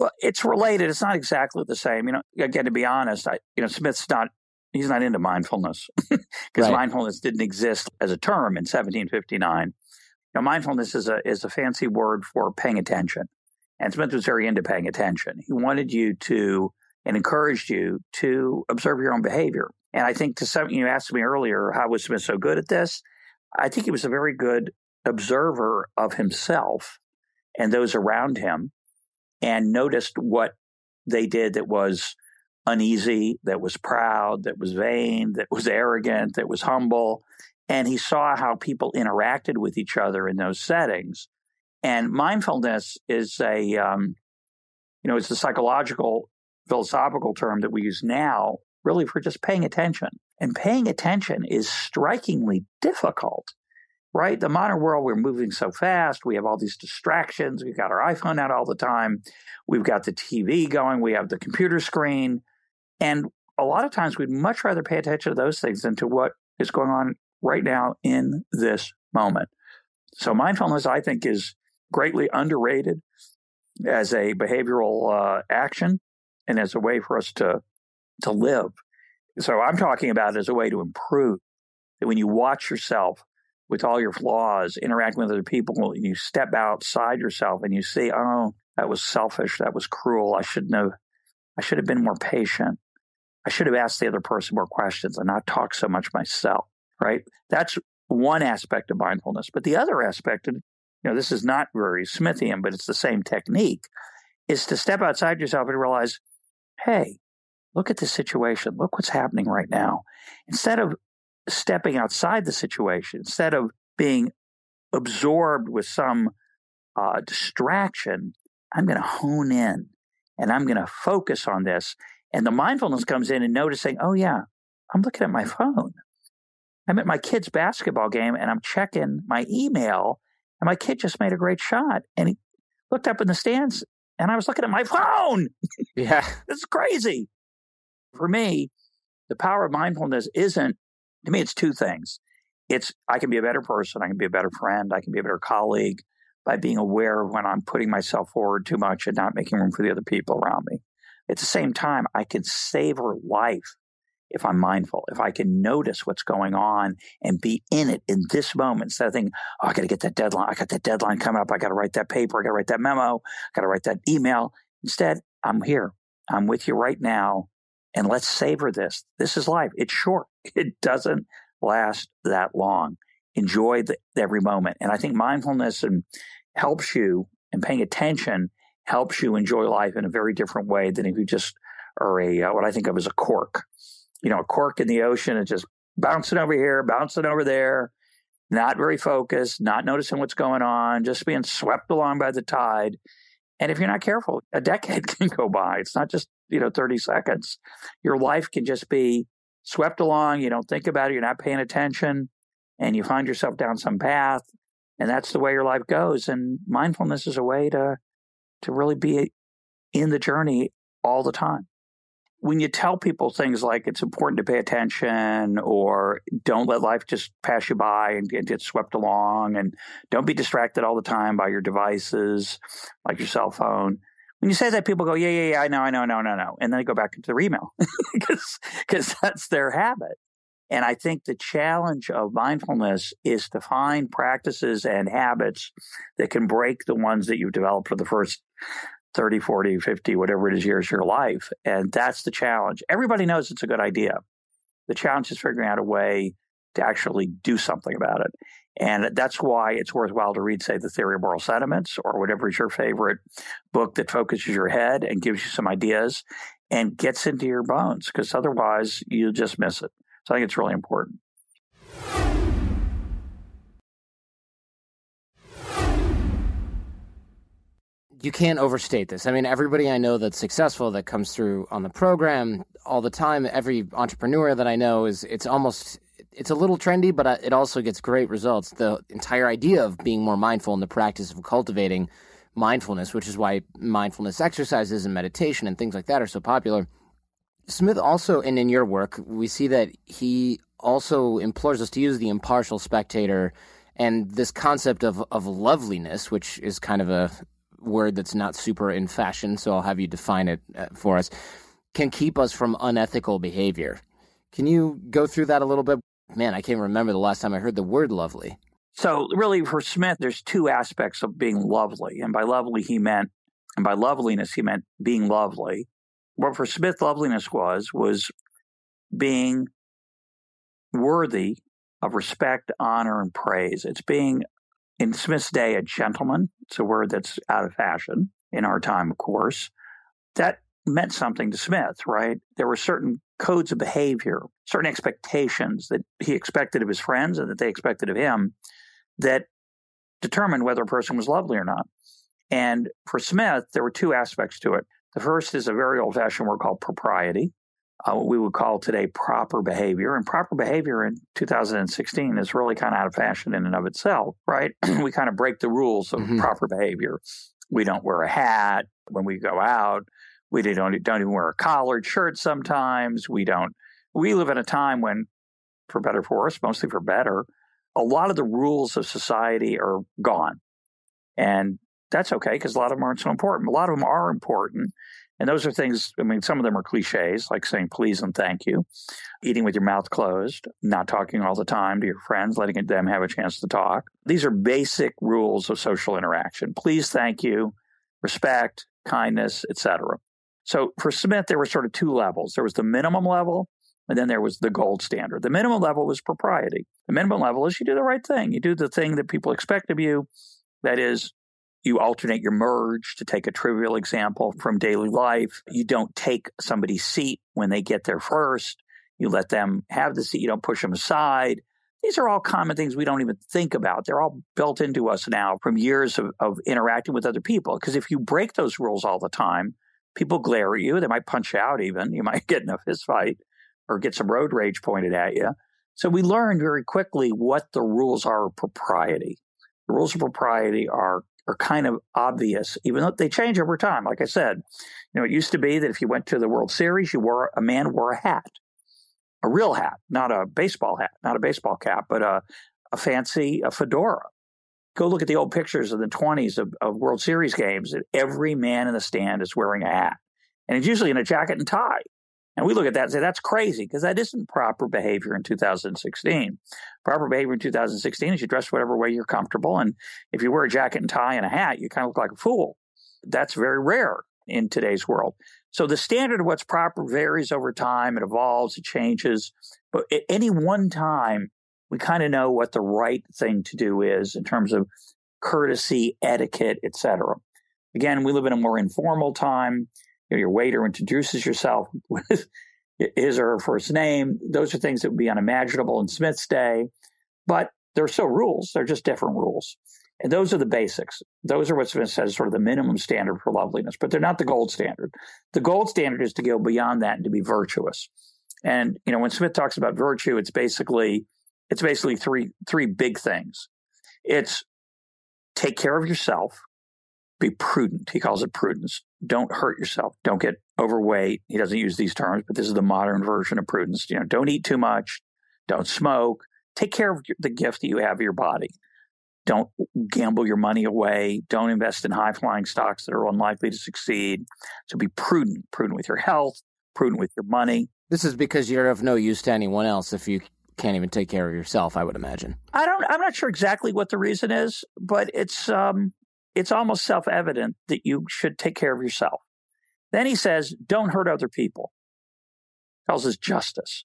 Well, it's related. It's not exactly the same. You know, again, to be honest, I, you know, Smith's not he's not into mindfulness [laughs] because right. mindfulness didn't exist as a term in 1759. Now, mindfulness is a is a fancy word for paying attention, and Smith was very into paying attention. He wanted you to and encouraged you to observe your own behavior. And I think to some, you asked me earlier, how was Smith so good at this? I think he was a very good observer of himself and those around him and noticed what they did that was uneasy, that was proud, that was vain, that was arrogant, that was humble. And he saw how people interacted with each other in those settings. And mindfulness is a, um, you know, it's a psychological, philosophical term that we use now, really for just paying attention. And paying attention is strikingly difficult right? The modern world, we're moving so fast. We have all these distractions. We've got our iPhone out all the time. We've got the TV going. We have the computer screen. And a lot of times we'd much rather pay attention to those things than to what is going on right now in this moment. So mindfulness, I think, is greatly underrated as a behavioral uh, action and as a way for us to to live. So I'm talking about it as a way to improve. That when you watch yourself with all your flaws, interacting with other people, you step outside yourself and you see, oh, that was selfish, that was cruel. I shouldn't have I should have been more patient. I should have asked the other person more questions and not talk so much myself, right? That's one aspect of mindfulness. But the other aspect, and you know, this is not very Smithian, but it's the same technique, is to step outside yourself and realize, hey, look at the situation. Look what's happening right now. Instead of stepping outside the situation, instead of being absorbed with some uh, distraction, I'm going to hone in and I'm going to focus on this and the mindfulness comes in and noticing, oh, yeah, I'm looking at my phone. I'm at my kid's basketball game and I'm checking my email, and my kid just made a great shot. And he looked up in the stands and I was looking at my phone. Yeah. [laughs] this is crazy. For me, the power of mindfulness isn't, to me, it's two things. It's I can be a better person, I can be a better friend, I can be a better colleague by being aware of when I'm putting myself forward too much and not making room for the other people around me. At the same time, I can savor life if I'm mindful, if I can notice what's going on and be in it in this moment instead of thinking, oh, I got to get that deadline. I got that deadline coming up. I got to write that paper. I got to write that memo. I got to write that email. Instead, I'm here. I'm with you right now. And let's savor this. This is life. It's short. [laughs] It doesn't last that long. Enjoy the, every moment. And I think mindfulness and helps you and paying attention helps you enjoy life in a very different way than if you just are a uh, what I think of as a cork. You know, a cork in the ocean is just bouncing over here, bouncing over there, not very focused, not noticing what's going on, just being swept along by the tide. And if you're not careful, a decade [laughs] can go by. It's not just, you know, 30 seconds. Your life can just be swept along. You don't think about it. You're not paying attention and you find yourself down some path. And that's the way your life goes. And mindfulness is a way to to really be in the journey all the time. When you tell people things like it's important to pay attention or don't let life just pass you by and get swept along and don't be distracted all the time by your devices like your cell phone. When you say that, people go, yeah, yeah, yeah, I know, I know, no, no, no. And then they go back into their email [laughs] because that's their habit. And I think the challenge of mindfulness is to find practices and habits that can break the ones that you've developed for the first 30, 40, 50, whatever it is years of your life. And that's the challenge. Everybody knows it's a good idea. The challenge is figuring out a way to actually do something about it. And that's why it's worthwhile to read, say, The Theory of Moral Sentiments or whatever is your favorite book that focuses your head and gives you some ideas and gets into your bones, because otherwise you'll just miss it. So I think it's really important. you can't overstate this. I mean, everybody I know that's successful that comes through on the program all the time, every entrepreneur that I know is it's almost it's a little trendy, but uh, it also gets great results. The entire idea of being more mindful and the practice of cultivating mindfulness, which is why mindfulness exercises and meditation and things like that are so popular. Smith also, and in your work, we see that he also implores us to use the impartial spectator and this concept of, of loveliness, which is kind of a word that's not super in fashion, so I'll have you define it uh, for us, can keep us from unethical behavior. Can you go through that a little bit? Man, I can't remember the last time I heard the word lovely. So, really, for Smith, there's two aspects of being lovely. And by lovely, he meant, and by loveliness, he meant being lovely. What for Smith, loveliness was, was being worthy of respect, honor, and praise. It's being, in Smith's day, a gentleman. It's a word that's out of fashion in our time, of course. That meant something to Smith, right? There were certain codes of behavior, certain expectations that he expected of his friends and that they expected of him that determined whether a person was lovely or not. And for Smith, there were two aspects to it. The first is a very old fashioned word called propriety, uh, what we would call today proper behavior. And proper behavior in 2016 is really kind of out of fashion in and of itself, right? [clears throat] we kind of break the rules of mm-hmm. proper behavior. We don't wear a hat when we go out. We don't, don't even wear a collared shirt sometimes. We don't. We live in a time when, for better for worse, mostly for better, a lot of the rules of society are gone. And that's okay because a lot of them aren't so important. A lot of them are important. And those are things, I mean, some of them are cliches, like saying please and thank you, eating with your mouth closed, not talking all the time to your friends, letting them have a chance to talk. These are basic rules of social interaction. Please, thank you, respect, kindness, etc. So for Smith, there were sort of two levels. There was the minimum level, and then there was the gold standard. The minimum level was propriety. The minimum level is you do the right thing. You do the thing that people expect of you. That is, you alternate your merge to take a trivial example from daily life. You don't take somebody's seat when they get there first. You let them have the seat. You don't push them aside. These are all common things we don't even think about. They're all built into us now from years of, of interacting with other people. Because if you break those rules all the time, people glare at you. They might punch you out even. You [laughs] might get in a fist fight or get some road rage pointed at you. So we learned very quickly what the rules are of propriety. The rules of propriety are are kind of obvious, even though they change over time. Like I said, you know, it used to be that if you went to the World Series, you wore a man wore a hat, a real hat, not a baseball hat, not a baseball cap, but a, a fancy a fedora. Go look at the old pictures of the 20s of, of World Series games. And every man in the stand is wearing a hat, and it's usually in a jacket and tie. And we look at that and say, that's crazy because that isn't proper behavior in 2016. Proper behavior in 2016 is you dress whatever way you're comfortable. And if you wear a jacket and tie and a hat, you kind of look like a fool. That's very rare in today's world. So the standard of what's proper varies over time. It evolves, it changes. But at any one time, we kind of know what the right thing to do is in terms of courtesy, etiquette, etc. Again, we live in a more informal time know, your waiter introduces yourself with [laughs] his or her first name. Those are things that would be unimaginable in Smith's day, but they're still rules. They're just different rules. And those are the basics. Those are what Smith says sort of the minimum standard for loveliness, but they're not the gold standard. The gold standard is to go beyond that and to be virtuous. And you know, when Smith talks about virtue, it's basically it's basically three three big things. It's take care of yourself, be prudent. He calls it prudence. Don't hurt yourself. Don't get overweight. He doesn't use these terms, but this is the modern version of prudence. You know, don't eat too much. Don't smoke. Take care of the gift that you have of your body. Don't gamble your money away. Don't invest in high flying stocks that are unlikely to succeed. So be prudent, prudent with your health, prudent with your money. This is because you're of no use to anyone else if you can't even take care of yourself, I would imagine. I don't I'm not sure exactly what the reason is, but it's um it's almost self evident that you should take care of yourself. Then he says, don't hurt other people. Tells us justice.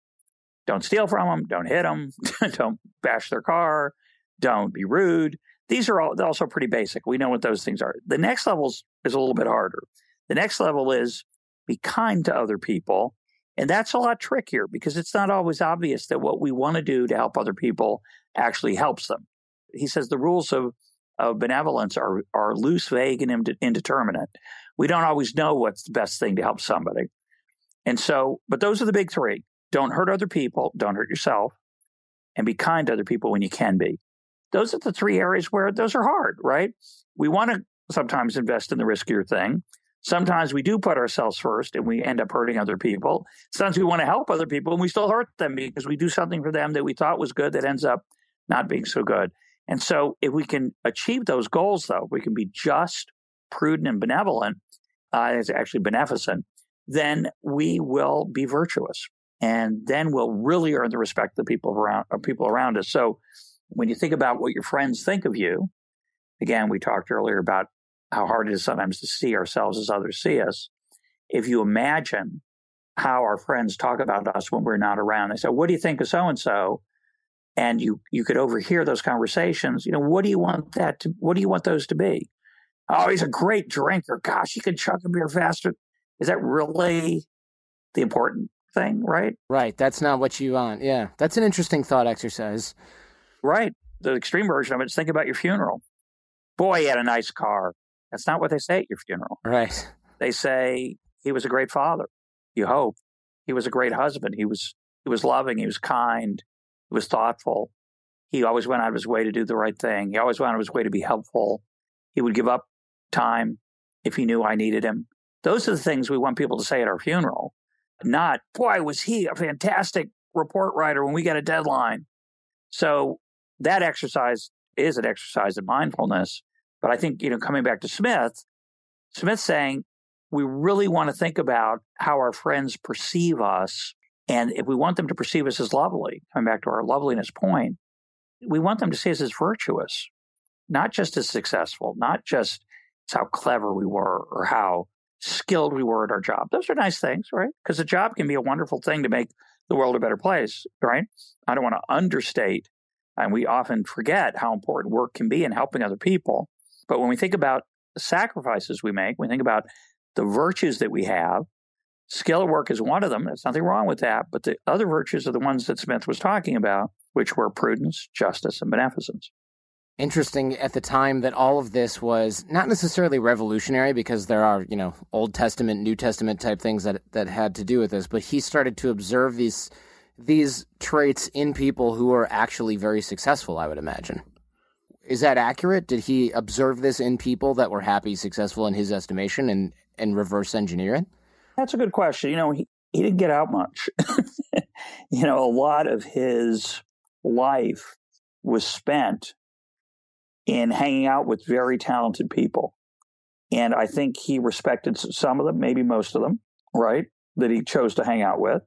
Don't steal from them. Don't hit them. [laughs] don't bash their car. Don't be rude. These are all also pretty basic. We know what those things are. The next level is a little bit harder. The next level is be kind to other people. And that's a lot trickier because it's not always obvious that what we want to do to help other people actually helps them. He says the rules of of benevolence are, are loose, vague, and indeterminate. We don't always know what's the best thing to help somebody. And so, but those are the big three don't hurt other people, don't hurt yourself, and be kind to other people when you can be. Those are the three areas where those are hard, right? We want to sometimes invest in the riskier thing. Sometimes we do put ourselves first and we end up hurting other people. Sometimes we want to help other people and we still hurt them because we do something for them that we thought was good that ends up not being so good. And so, if we can achieve those goals, though, we can be just, prudent, and benevolent, uh, it's actually beneficent, then we will be virtuous. And then we'll really earn the respect of the people around, of people around us. So, when you think about what your friends think of you, again, we talked earlier about how hard it is sometimes to see ourselves as others see us. If you imagine how our friends talk about us when we're not around, they say, What do you think of so and so? And you you could overhear those conversations. You know, what do you want that to? What do you want those to be? Oh, he's a great drinker. Gosh, he can chug a beer faster. Is that really the important thing? Right. Right. That's not what you want. Yeah, that's an interesting thought exercise. Right. The extreme version of it is think about your funeral. Boy, he had a nice car. That's not what they say at your funeral. Right. They say he was a great father. You hope he was a great husband. He was he was loving. He was kind was thoughtful. He always went out of his way to do the right thing. He always went out of his way to be helpful. He would give up time if he knew I needed him. Those are the things we want people to say at our funeral, not, boy, was he a fantastic report writer when we got a deadline. So that exercise is an exercise in mindfulness. But I think, you know, coming back to Smith, Smith's saying we really want to think about how our friends perceive us and if we want them to perceive us as lovely, coming back to our loveliness point, we want them to see us as virtuous, not just as successful, not just how clever we were or how skilled we were at our job. Those are nice things, right? Because a job can be a wonderful thing to make the world a better place, right? I don't want to understate, and we often forget how important work can be in helping other people. But when we think about the sacrifices we make, we think about the virtues that we have, Skill at work is one of them. There's nothing wrong with that. But the other virtues are the ones that Smith was talking about, which were prudence, justice, and beneficence. Interesting at the time that all of this was not necessarily revolutionary because there are, you know, Old Testament, New Testament type things that that had to do with this, but he started to observe these these traits in people who are actually very successful, I would imagine. Is that accurate? Did he observe this in people that were happy, successful in his estimation and and reverse engineer it? That's a good question. You know, he, he didn't get out much. [laughs] you know, a lot of his life was spent in hanging out with very talented people. And I think he respected some of them, maybe most of them, right? That he chose to hang out with.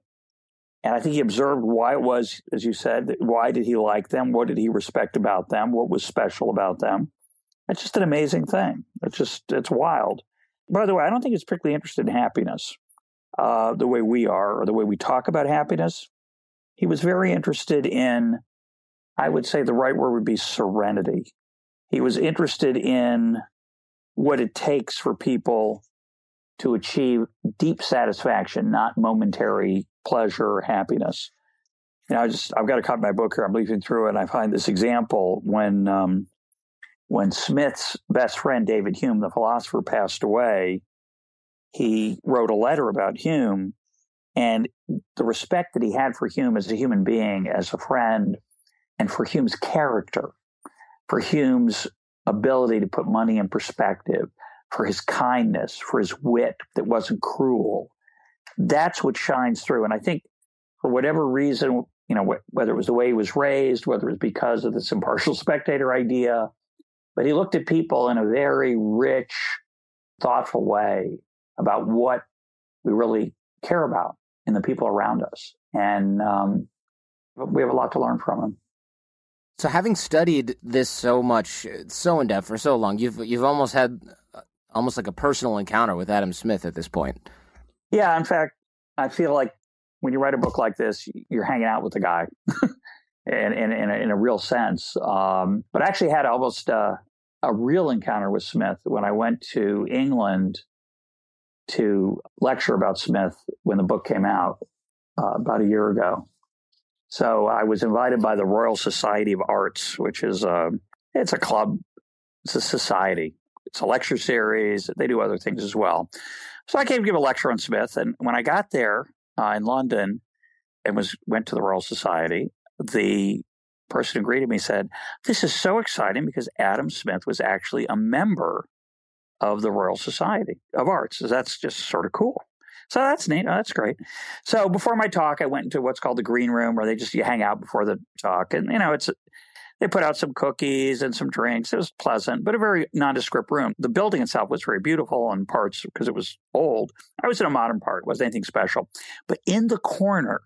And I think he observed why it was, as you said, why did he like them? What did he respect about them? What was special about them? It's just an amazing thing. It's just, it's wild. By the way, I don't think it's particularly interested in happiness uh, the way we are or the way we talk about happiness. He was very interested in, I would say the right word would be serenity. He was interested in what it takes for people to achieve deep satisfaction, not momentary pleasure or happiness. You know, I just I've got a copy of my book here. I'm leafing through it, and I find this example when um, when Smith's best friend David Hume, the philosopher, passed away, he wrote a letter about Hume and the respect that he had for Hume as a human being, as a friend, and for Hume's character, for Hume's ability to put money in perspective, for his kindness, for his wit that wasn't cruel. That's what shines through. And I think for whatever reason, you know, whether it was the way he was raised, whether it was because of this impartial [laughs] spectator idea, but he looked at people in a very rich, thoughtful way about what we really care about in the people around us. And um, we have a lot to learn from him. So, having studied this so much, so in depth for so long, you've you've almost had uh, almost like a personal encounter with Adam Smith at this point. Yeah, in fact, I feel like when you write a book like this, you're hanging out with the guy, [laughs] in, in, in, a, in a real sense. Um, but I actually had almost uh, a real encounter with Smith when I went to England to lecture about Smith when the book came out uh, about a year ago. So I was invited by the Royal Society of Arts, which is a it's a club It's a society. It's a lecture series. They do other things as well. So I came to give a lecture on Smith, and when I got there uh, in London and was went to the Royal Society, the person who greeted me said, "This is so exciting because Adam Smith was actually a member of the Royal Society of Arts. So that's just sort of cool." So that's neat. Oh, that's great. So before my talk, I went into what's called the green room, where they just you hang out before the talk, and you know it's they put out some cookies and some drinks. It was pleasant, but a very nondescript room. The building itself was very beautiful in parts because it was old. I was in a modern part, it wasn't anything special. But in the corner,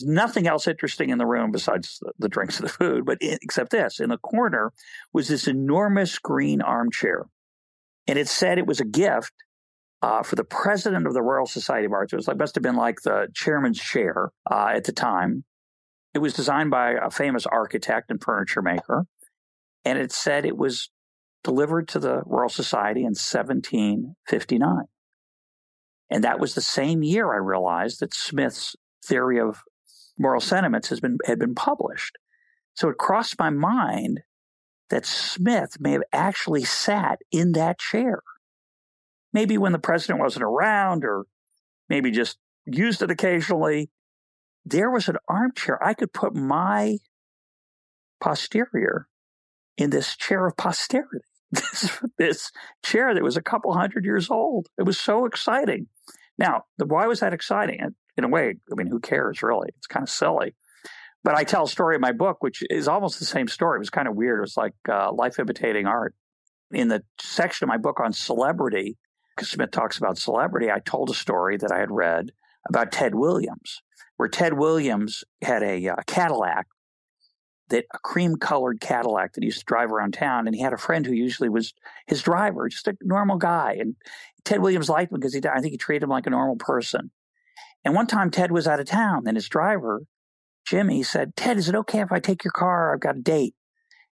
nothing else interesting in the room besides the, the drinks and the food, but except this. In the corner was this enormous green armchair. And it said it was a gift uh, for the president of the Royal Society of Arts. It was like, must have been like the chairman's chair uh, at the time. It was designed by a famous architect and furniture maker, and it said it was delivered to the Royal Society in 1759. And that was the same year I realized that Smith's theory of moral sentiments has been had been published. So it crossed my mind that Smith may have actually sat in that chair. Maybe when the president wasn't around or maybe just used it occasionally there was an armchair. I could put my posterior in this chair of posterity. [laughs] This, this chair that was a couple hundred years old. It was so exciting. Now, why was that exciting? In a way, I mean, who cares really? It's kind of silly. But I tell a story in my book, which is almost the same story. It was kind of weird. It was like uh, life imitating art. In the section of my book on celebrity, because Smith talks about celebrity, I told a story that I had read about Ted Williams where Ted Williams had a uh, Cadillac, that a cream colored Cadillac that he used to drive around town, and he had a friend who usually was his driver, just a normal guy. And Ted Williams liked him because he, I think he treated him like a normal person. And one time Ted was out of town, and his driver, Jimmy, said, "Ted, is it okay if I take your car? I've got a date."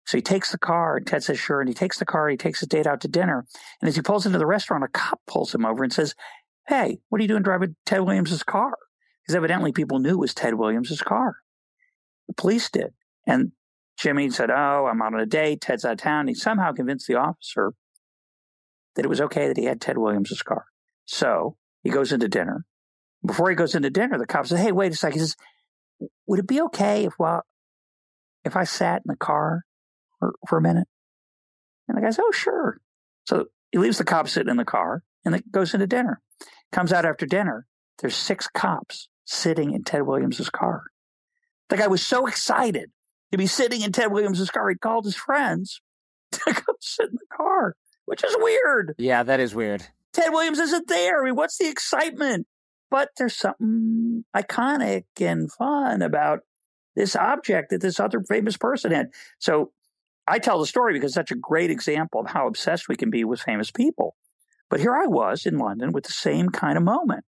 So he takes the car, and Ted says, "Sure." And he takes the car, he takes his date out to dinner. And as he pulls into the restaurant, a cop pulls him over and says, "Hey, what are you doing driving Ted Williams's car?" because evidently people knew it was Ted Williams' car. The police did. And Jimmy said, Oh, I'm out on a date. Ted's out of town. He somehow convinced the officer that it was okay that he had Ted Williams' car. So he goes into dinner. Before he goes into dinner, the cop says, Hey, wait a second. He says, Would it be okay if well, if I sat in the car for, for a minute? And the guy says, Oh, sure. So he leaves the cop sitting in the car and then goes into dinner. Comes out after dinner. There's six cops sitting in Ted Williams's car. The guy was so excited to be sitting in Ted Williams's car. He called his friends [laughs] to come sit in the car, which is weird. Yeah, that is weird. Ted Williams isn't there. I mean, what's the excitement? But there's something iconic and fun about this object that this other famous person had. So I tell the story because such a great example of how obsessed we can be with famous people. But here I was in London with the same kind of moment.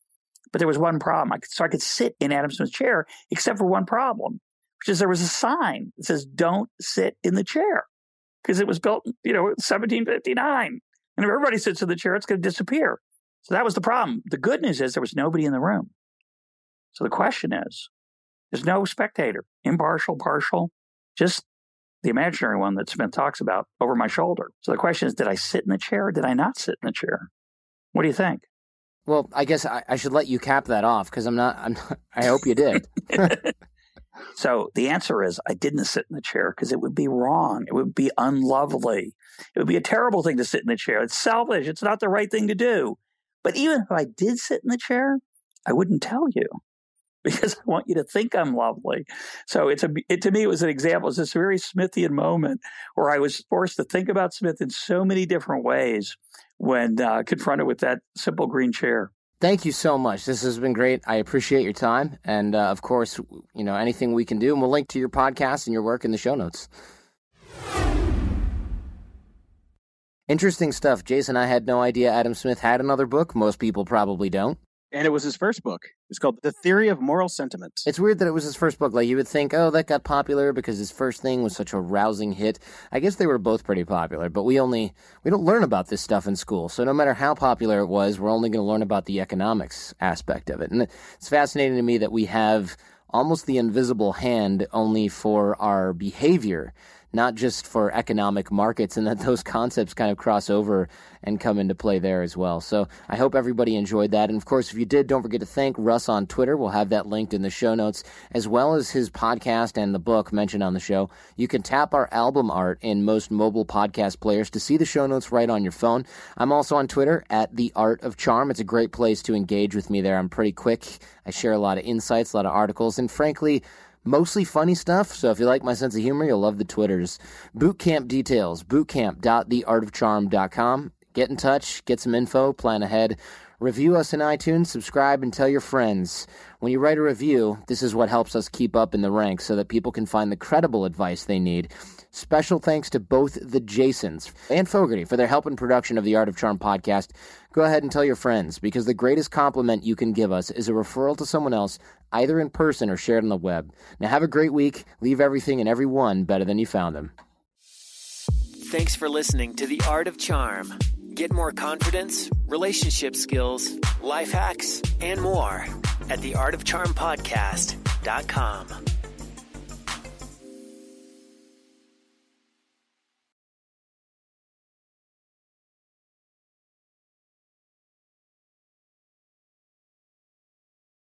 But there was one problem. I could, so I could sit in Adam Smith's chair, except for one problem, which is there was a sign that says, don't sit in the chair because it was built, you know, 1759. And if everybody sits in the chair, it's going to disappear. So that was the problem. The good news is there was nobody in the room. So the question is, there's no spectator, impartial, partial, just the imaginary one that Smith talks about over my shoulder. So the question is, did I sit in the chair or did I not sit in the chair? What do you think? Well, I guess I, I should let you cap that off because I'm not. I'm. Not, I hope you did. [laughs] [laughs] so the answer is I didn't sit in the chair because it would be wrong. It would be unlovely. It would be a terrible thing to sit in the chair. It's selfish. It's not the right thing to do. But even if I did sit in the chair, I wouldn't tell you [laughs] because I want you to think I'm lovely. So it's a it, to me it was an example. It's this very Smithian moment where I was forced to think about Smith in so many different ways when uh, confronted with that simple green chair. Thank you so much. This has been great. I appreciate your time, and uh, of course, you know anything we can do, and we'll link to your podcast and your work in the show notes. Interesting stuff. Jason, I had no idea Adam Smith had another book. Most people probably don't and it was his first book. It's called The Theory of Moral Sentiments. It's weird that it was his first book. Like you would think, oh, that got popular because his first thing was such a rousing hit. I guess they were both pretty popular, but we only we don't learn about this stuff in school. So no matter how popular it was, we're only going to learn about the economics aspect of it. And it's fascinating to me that we have almost the invisible hand only for our behavior not just for economic markets, and that [laughs] those concepts kind of cross over and come into play there as well. So I hope everybody enjoyed that. And of course, if you did, don't forget to thank Russ on Twitter. We'll have that linked in the show notes, as well as his podcast and the book mentioned on the show. You can tap our album art in most mobile podcast players to see the show notes right on your phone. I'm also on Twitter at The Art of Charm. It's a great place to engage with me there. I'm pretty quick. I share a lot of insights, a lot of articles, and frankly, mostly funny stuff. So if you like my sense of humor, you'll love the Twitters. Bootcamp details, bootcamp.theartofcharm.com. Get in touch, get some info, plan ahead. Review us in iTunes, subscribe, and tell your friends. When you write a review, this is what helps us keep up in the ranks so that people can find the credible advice they need. Special thanks to both the Jasons and Fogarty for their help in production of the Art of Charm podcast. Go ahead and tell your friends because the greatest compliment you can give us is a referral to someone else, either in person or shared on the web. Now, have a great week. Leave everything and everyone better than you found them. Thanks for listening to The Art of Charm. Get more confidence, relationship skills, life hacks, and more at theartofcharmpodcast.com.